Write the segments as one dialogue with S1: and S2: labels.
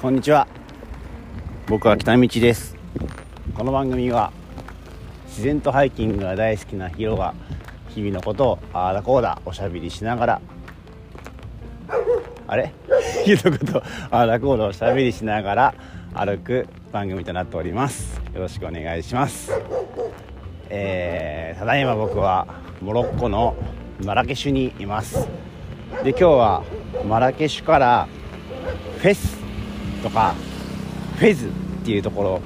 S1: こんにちは。僕は北道です。この番組は自然とハイキングが大好きなヒロが日々のことをああだこうだおしゃべりしながら。あれ？日々のこと。ああだこうだおしゃべりしながら。歩く番組となっております。よろしくお願いします。えー、ただいま僕はモロッコのマラケシュにいます。で今日はマラケシュからフェスとかフェズっていうところ。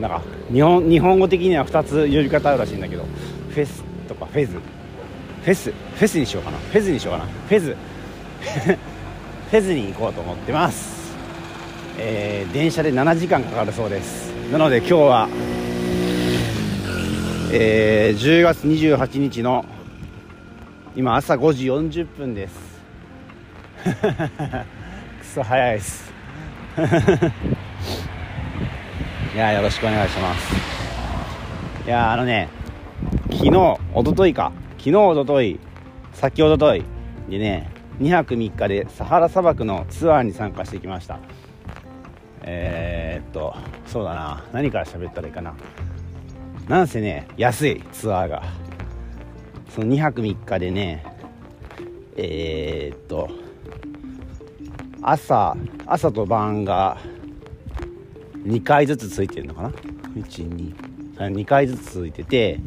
S1: なんか日本日本語的には2つ呼び方あるらしいんだけどフェスとかフェズ。フェスフェスにしようかな。フェズにしようかな。フェズ。フェズに行こうと思ってます、えー電車で7時間かかるそうです。なので今日は、えー10月28日の今朝5時40分です。くそ早いです。いやよろしくお願いします。いやあのね昨日一昨日か。昨日一昨日先ほどとい。でね2泊3日でサハラ砂漠のツアーに参加してきました。えー、っとそうだな。何から喋ったらいいかな。なんせね安いツアーが。その2泊3日でねえー、っと朝朝と晩が2回ずつついてるのかな？122回ずつついてて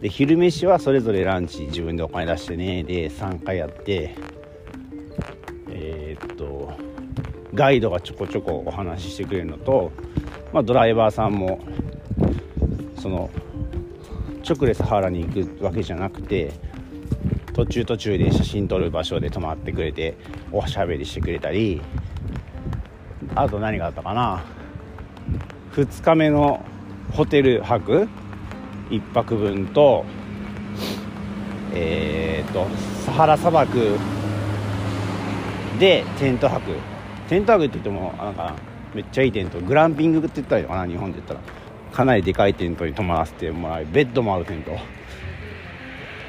S1: で昼飯はそれぞれランチ自分でお金出してね。で3回やってえーっとガイドがちょこちょこお話ししてくれるのと、まあ、ドライバーさんもその直でサハラに行くわけじゃなくて途中途中で写真撮る場所で泊まってくれておしゃべりしてくれたりあと何があったかな。2日目のホテル泊1泊分とえー、とサハラ砂漠でテント泊。テント泊って言ってもなんかめっちゃいいテント。グランピングって言ったらいいのかな日本で言ったら。かなりでかいテントに泊まらせてもらいベッドもあるテント。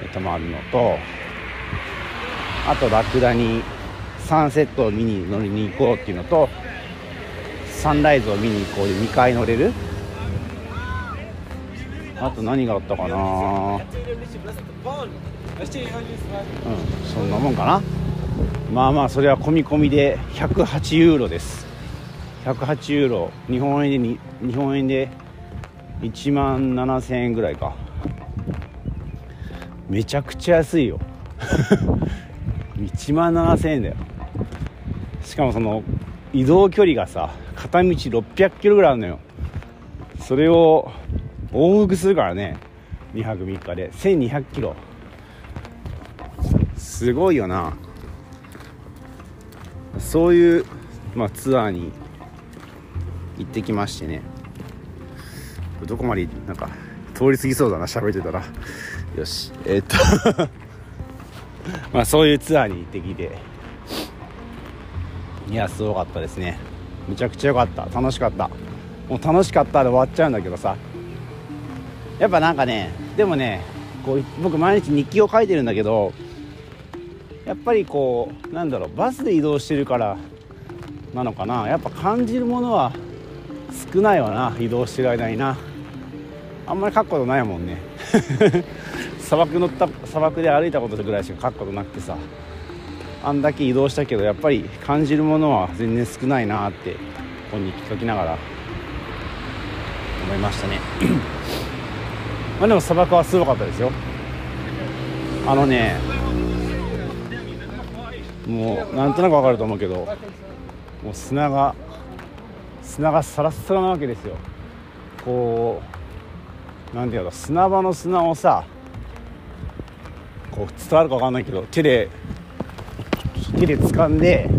S1: で泊まるのとあとラクダにサンセットを見に乗りに行こうっていうのとサンライズを見に行こうで2回乗れる。あと何があったかな。うんそんなもんかな。まあまあそれは込み込みで108ユーロです。108ユーロ。日本円で日本円で1万7000円ぐらいか。めちゃくちゃ安いよ。1万7000円だよ。しかもその移動距離がさ片道600キロぐらいあるのよ。それを往復するからね。2泊3日で。1200キロ。すごいよな。そういう、まあ、ツアーに行ってきましてね。どこまでなんか通り過ぎそうだな喋ってたら。よし。えーっと。まあそういうツアーに行ってきて。いやすごかったですね。めちゃくちゃ良かった。楽しかった。もう楽しかったで終わっちゃうんだけどさ。やっぱなんかねでもねこう僕毎日日記を書いてるんだけどやっぱりこうなんだろうバスで移動してるからなのかな。やっぱ感じるものは少ないわな。移動してる間にな。あんまり書くことないもんね。砂漠乗った砂漠で歩いたことぐらいしか書くことなくてさ。あんだけ移動したけどやっぱり感じるものは全然少ないなってここに書きながら。思いましたね。まあでも砂漠はすごかったですよ。あのねもうなんとなくわかると思うけどもう砂が砂がサラッサラなわけですよ。こうなんていうの砂場の砂をさこう伝わるかわかんないけど手で手で掴んで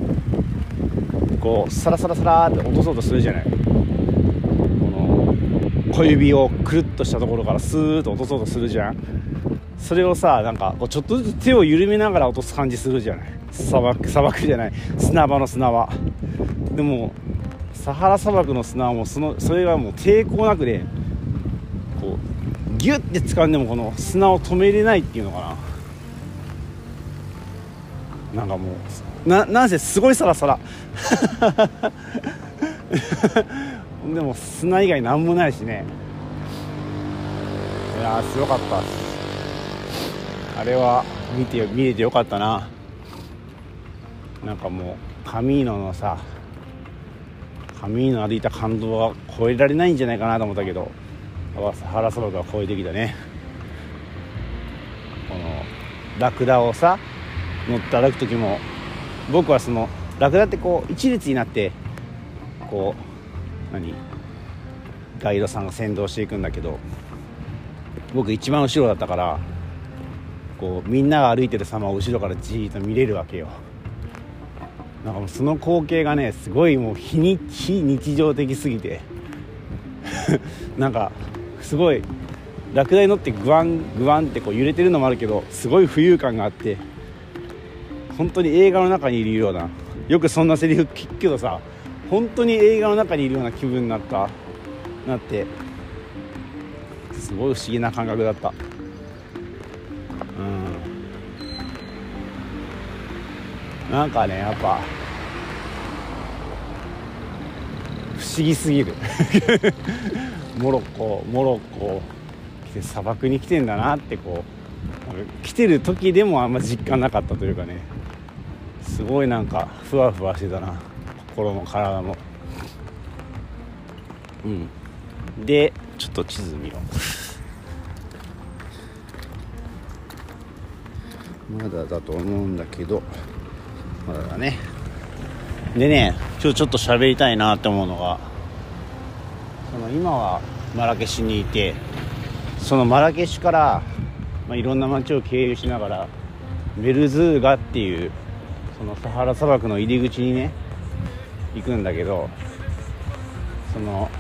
S1: こうサラサラサラって落とそうとするじゃない。この小指をくるっとしたところからスーッと落とそうとするじゃん。それをさなんかこうちょっとずつ手を緩めながら落とす感じするじゃない。砂漠砂漠じゃない。砂場の砂はでもサハラ砂漠の砂はもうそのそれがもう抵抗なくでこうギュッて掴んでもこの砂を止めれないっていうのかな。なんかもうななんせすごいサラサラ。でも砂以外何もないしね。いやすごかったあれは見て見れてよかったな。なんかもうカミーノのさカミーノ歩いた感動は超えられないんじゃないかなと思ったけどサハラ砂漠は超えてきたね。このラクダをさ乗って歩く時も僕はそのラクダってこう一列になってこう何ガイドさんが先導していくんだけど僕一番後ろだったからこうみんなが歩いてる様を後ろからじーっと見れるわけよ。なんかもうその光景がねすごいもう非日常的すぎて。なんかすごいラクダに乗ってグワングワンってこう揺れてるのもあるけどすごい浮遊感があって。本当に映画の中にいるようなよくそんなセリフ聞くけどさ本当に映画の中にいるような気分になったなってすごい不思議な感覚だった。うん。なんかねやっぱ不思議すぎる。モロッコモロッコ来て砂漠に来てんだなってこう来てる時でもあんま実感なかったというかね。すごいなんかふわふわしてたな。心も体も。うん。でちょっと地図見ろまだだと思うんだけどまだだね。でね今日ちょっと喋りたいなって思うのがその今はマラケシュにいてそのマラケシュから、まあ、いろんな街を経由しながらメルズーガっていうそのサハラ砂漠の入り口にね行くんだけどその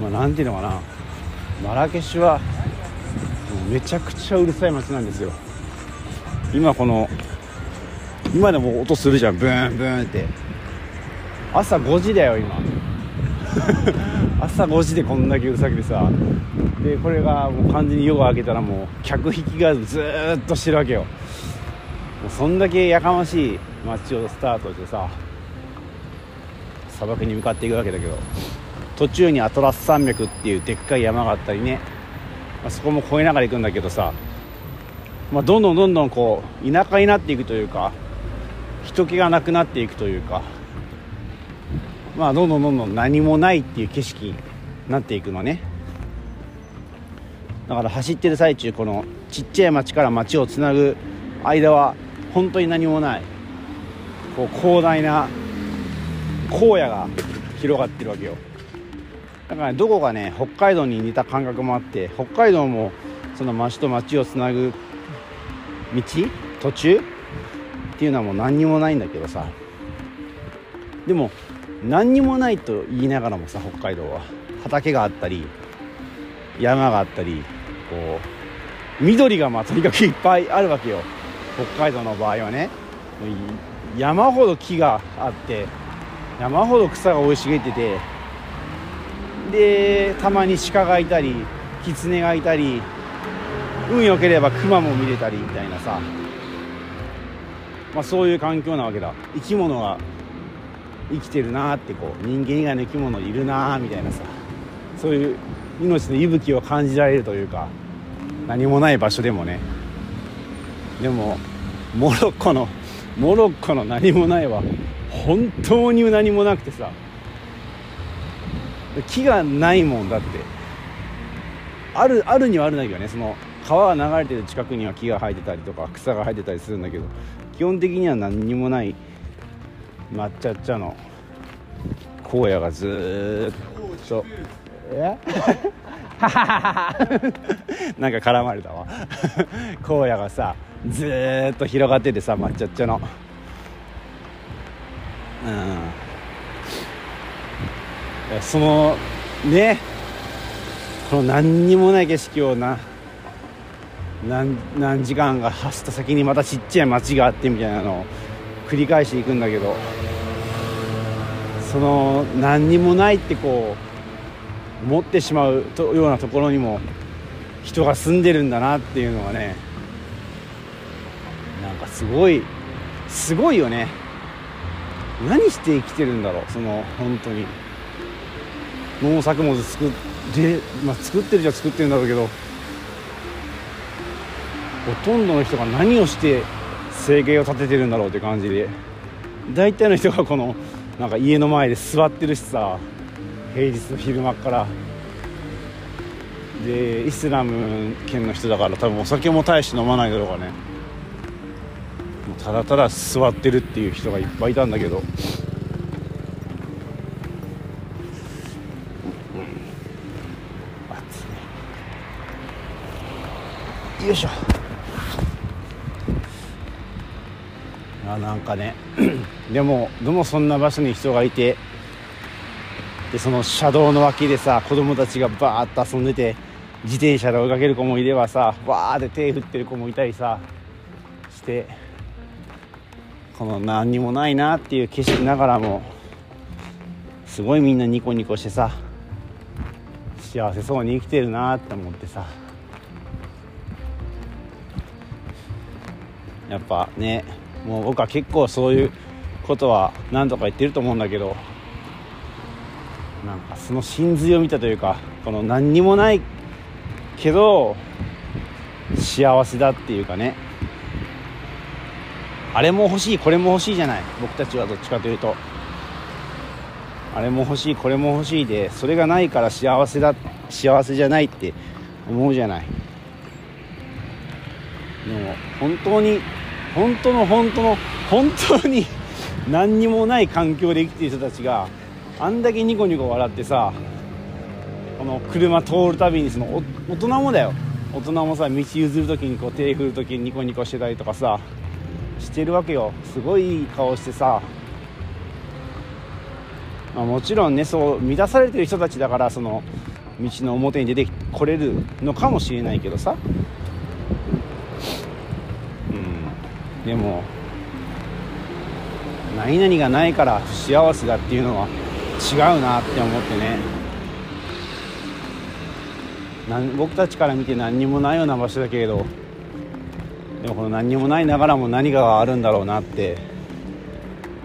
S1: まあ、ていうのかなマラケシュはめちゃくちゃうるさい街なんですよ。今この今でも音するじゃん。ブーンブーンって。朝5時だよ今。朝5時でこんだけうるさくてさ。でこれがもう完全に夜が明けたらもう客引きがずっとしてるわけよ。そんだけやかましい街をスタートしてさ砂漠に向かっていくわけだけど途中にアトラス山脈っていうでっかい山があったりね、まあ、そこも越えながら行くんだけどさ、まあ、どんどんどんどんこう田舎になっていくというか人気がなくなっていくというかまあどんどんどんどん何もないっていう景色になっていくのね。だから走ってる最中このちっちゃい町から町をつなぐ間は本当に何もない。こう広大な荒野が広がってるわけよ。だから、ね、どこがね北海道に似た感覚もあって北海道もその町と町をつなぐ道途中っていうのはもう何にもないんだけどさ。でも何にもないと言いながらもさ北海道は。畑があったり山があったりこう緑がまあとにかくいっぱいあるわけよ。北海道の場合はね山ほど木があって山ほど草が生い茂っててでたまに鹿がいたりキツネがいたり運良ければクマも見れたりみたいなさ、まあ、そういう環境なわけだ。生き物が生きてるなってこう人間以外の生き物いるなみたいなさそういう命の息吹を感じられるというか何もない場所でもね。でもモロッコのモロッコの何もないは本当に何もなくてさ。木がないもんだって。あるあるにはあるんだけどね。その川が流れてる近くには木が生えてたりとか草が生えてたりするんだけど基本的には何にもない。抹茶っちゃの荒野がずっと。え？なんか絡まれたわ。荒野がさずっと広がっててさ抹茶っちゃの。うん。そのね。この何にもない景色をな何何時間が走った先にまたちっちゃい町があってみたいなのを繰り返していくんだけどその何にもないってこう思ってしまうとようなところにも人が住んでるんだなっていうのがねすごいすごいよね。何して生きてるんだろうその本当に。農作物作って、まあ、作ってるじゃ作ってるんだろうけどほとんどの人が何をして生計を立ててるんだろうって感じで。大体の人がこのなんか家の前で座ってるしさ平日の昼間から。でイスラム圏の人だから多分お酒も大して飲まないだろうがね。ただただ座ってるっていう人がいっぱいいたんだけど、よいしょ。あなんかね。でもでもそんな場所に人がいて。でその車道の脇でさ子供たちがバーッと遊んでて自転車で追いかける子もいればさわーって手振ってる子もいたりさして。この何にもないなっていう景色ながらもすごいみんなニコニコしてさ幸せそうに生きてるなって思ってさ。やっぱねもう僕は結構そういうことは何とか言ってると思うんだけどなんかその真髄を見たというかこの何にもないけど幸せだっていうかね。あれも欲しいこれも欲しいじゃない。僕たちはどっちかというと。あれも欲しいこれも欲しいでそれがないから幸せだ幸せじゃないって思うじゃない。でも本当に本当の本当の本当に 何にもない環境で生きてる人たちがあんだけニコニコ笑ってさこの車通るたびにその大人もだよ。大人もさ道譲る時にこう手振る時にニコニコしてたりとかさ。してるわけよ。すごいいい顔してさ、まあ、もちろんねそう満たされてる人たちだからその道の表に出てこれるのかもしれないけどさ。うん。でも何々がないから不幸せだっていうのは違うなって思ってね。僕たちから見て何にもないような場所だけれどでもこの何にもないながらも何かがあるんだろうなって。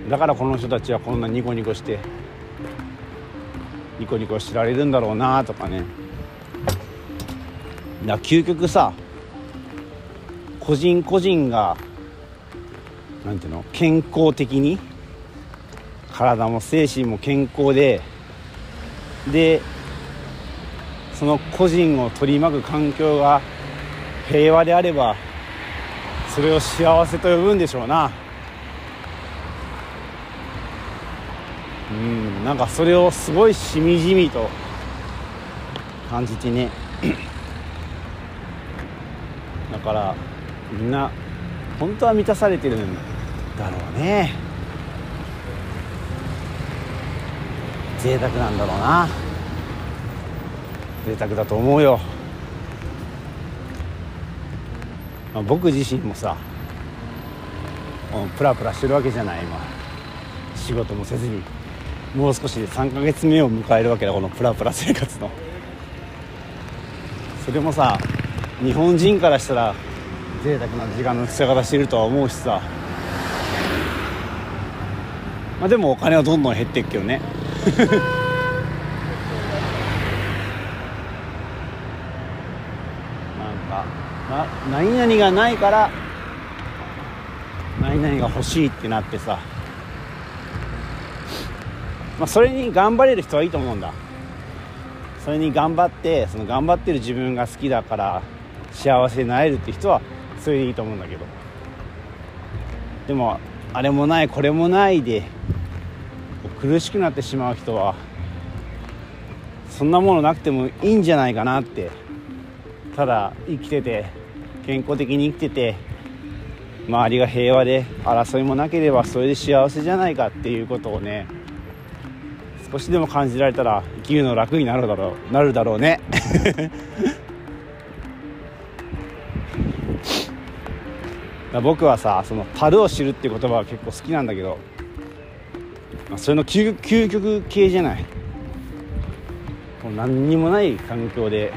S1: だからこの人たちはこんなニコニコしてニコニコしてられるんだろうなとかね。だ究極さ個人個人がなんていうの健康的に体も精神も健康ででその個人を取り巻く環境が平和であればそれを幸せと呼ぶんでしょうな。うんなんかそれをすごいしみじみと感じてね。だからみんな本当は満たされてるんだろうね。贅沢なんだろうな。贅沢だと思うよ、まあ、僕自身もさプラプラしてるわけじゃない今。仕事もせずにもう少しで3ヶ月目を迎えるわけだこのプラプラ生活の。それもさ日本人からしたら贅沢な時間の使い方してるとは思うしさ。まあでもお金はどんどん減っていくけどね な何々がないから何々が欲しいってなってさ、まあ、それに頑張れる人はいいと思うんだ。それに頑張ってその頑張ってる自分が好きだから幸せになれるって人はそれでいいと思うんだけど。でもあれもないこれもないで苦しくなってしまう人はそんなものなくてもいいんじゃないかなってただ生きてて健康的に生きてて周りが平和で争いもなければそれで幸せじゃないかっていうことをね少しでも感じられたら生きるの楽になるだろうなるだろうね。僕はさその樽を知るって言葉は結構好きなんだけど、まあ、それの究究極系じゃない。もう何にもない環境で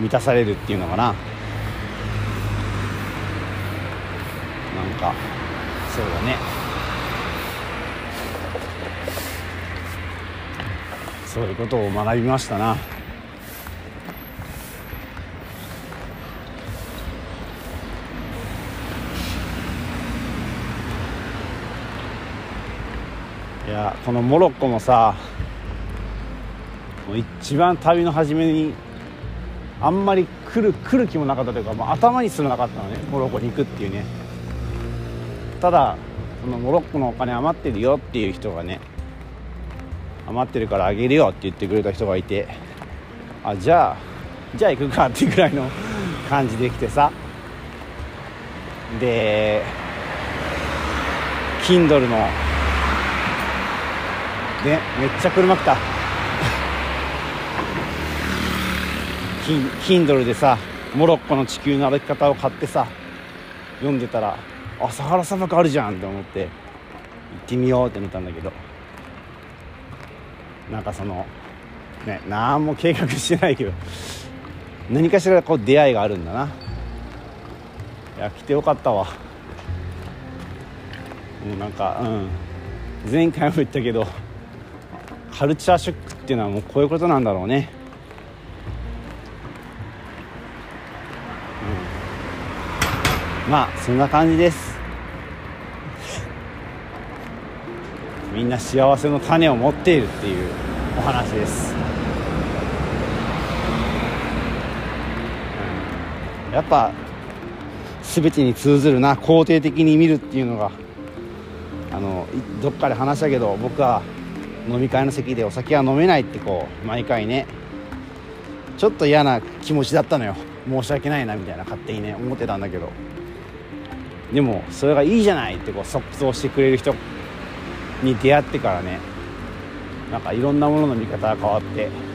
S1: 満たされるっていうのかななんか。そうだね。そういうことを学びましたな。やこのモロッコもさもう一番旅の初めにあんまり来る来る気もなかったというか、もう頭にすらなかったのねモロッコに行くっていうねただそのモロッコのお金余ってるよっていう人がね余ってるからあげるよって言ってくれた人がいてあじゃあじゃあ行くかっていうぐらいの感じで来てさ。で Kindle のねめっちゃ車来た。キンドルでさモロッコの地球の歩き方を買ってさ読んでたらあサハラ砂漠あるじゃんって思って行ってみようって見たんだけど。なんかそのね何も計画してないけど何かしらこう出会いがあるんだな。いや来てよかったわ。もうなんかうん。前回も言ったけどカルチャーショックっていうのはもうこういうことなんだろうね、まあそんな感じです。みんな幸せの種を持っているっていうお話です、やっぱ全てに通ずるな肯定的に見るっていうのがあのどっかで話したけど僕は飲み会の席でお酒は飲めないってこう毎回ねちょっと嫌な気持ちだったのよ。申し訳ないなみたいな勝手にね思ってたんだけど。でもそれがいいじゃないってこう即答してくれる人に出会ってからねなんかいろんなものの見方が変わって。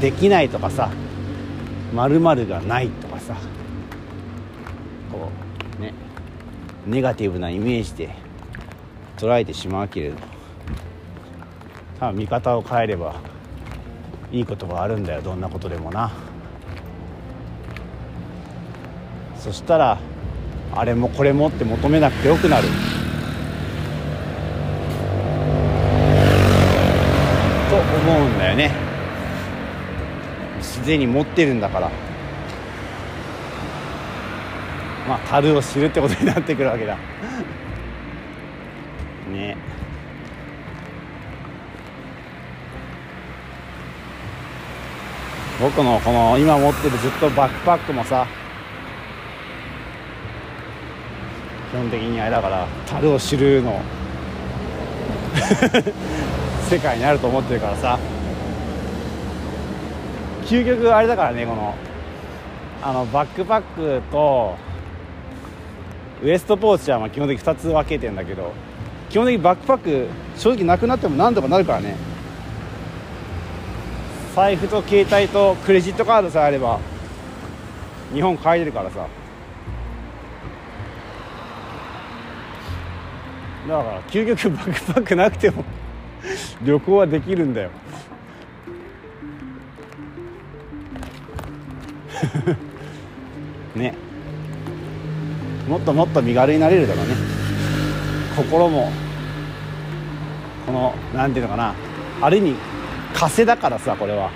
S1: できないとかさまるがないとかさこうねネガティブなイメージで捉えてしまうけれど多分見方を変えればいいことがあるんだよどんなことでもなそしたらあれもこれもって求めなくてよくなる。と思うんだよね。自然に持ってるんだから。まあ樽を知るってことになってくるわけだ。ね。僕のこの今持ってるずっとバックパックもさ基本的にあれだから樽を知るの。世界にあると思ってるからさ。究極あれだからねこのあのバックパックとウエストポーチはまあ基本的に2つ分けてんだけど基本的にバックパック正直なくなっても何とかなるからね。財布と携帯とクレジットカードさえあれば日本帰れるからさ。だから究極バックパックなくても 旅行はできるんだよ。ね。もっともっと身軽になれるだろうね。心もこの何ていうのかな。ある意味枷だからさこれは。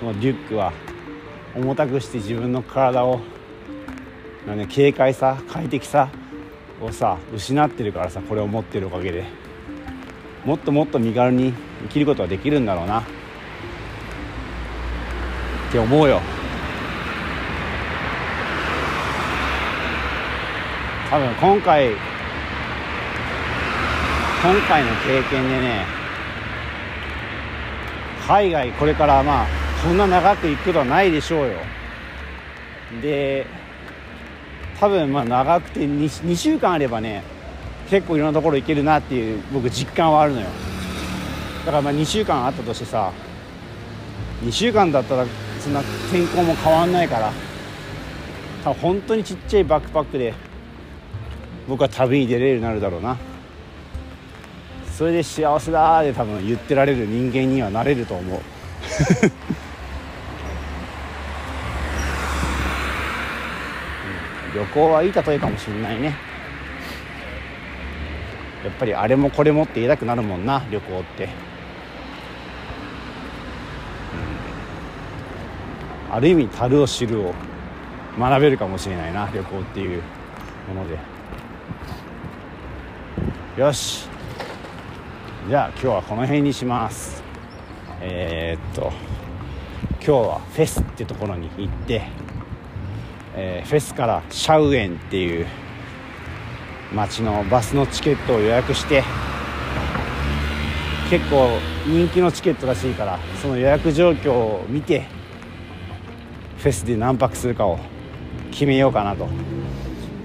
S1: このリュックは。重たくして自分の体を、ね、軽快さ快適さ。をさ失ってるからさこれを持ってるおかげでもっともっと身軽に生きることができるんだろうな。って思うよ。多分今回今回の経験でね海外これからまあそんな長く行くことはないでしょうよ。で多分まあ長くて 2, 2週間あればね結構いろんなところ行けるなっていう僕実感はあるのよ。だからまあ2週間あったとしてさ2週間だったらそんな天候も変わんないから多分本当にちっちゃいバックパックで僕は旅に出れるようになるだろうな。それで幸せだーで多分言ってられる人間にはなれると思う。旅行はいい例えかもしれないね。やっぱりあれもこれもって言いたくなるもんな旅行って、うん、ある意味樽を知るを学べるかもしれないな旅行っていうもので。よし。じゃあ今日はこの辺にします。えー、っと今日はフェスってところに行って、えー、フェスからシャウエンっていう街のバスのチケットを予約して結構人気のチケットらしいからその予約状況を見てフェスで何泊するかを決めようかなと。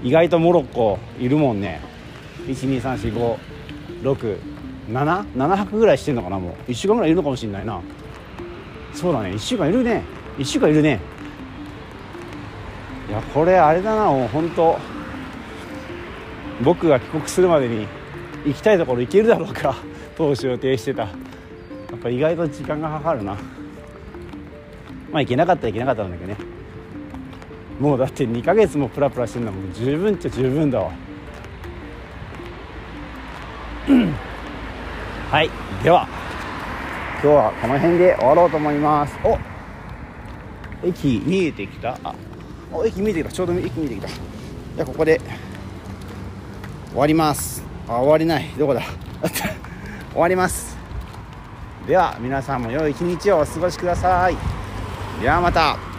S1: 意外とモロッコいるもんね。1234567泊ぐらいしてんのかな。もう1週間ぐらいいるのかもしれないな。そうだね。1週間いるね。1週間いるね。いやこれあれだなもう本当。僕が帰国するまでに行きたいところ行けるだろうか。当初予定してた。やっぱ意外と時間がかかるな。まあ行けなかったら行けなかったんだけどね。もうだって2ヶ月もプラプラしてるのもう十分っちゃ十分だわ。はいでは。今日はこの辺で終わろうと思います。お駅見えてきた。お駅見えてきた。ちょうど駅見えてきた。じゃあここで終わります。あ終わりない。どこだ？終わります。では皆さんも良い一日をお過ごしください。ではまた。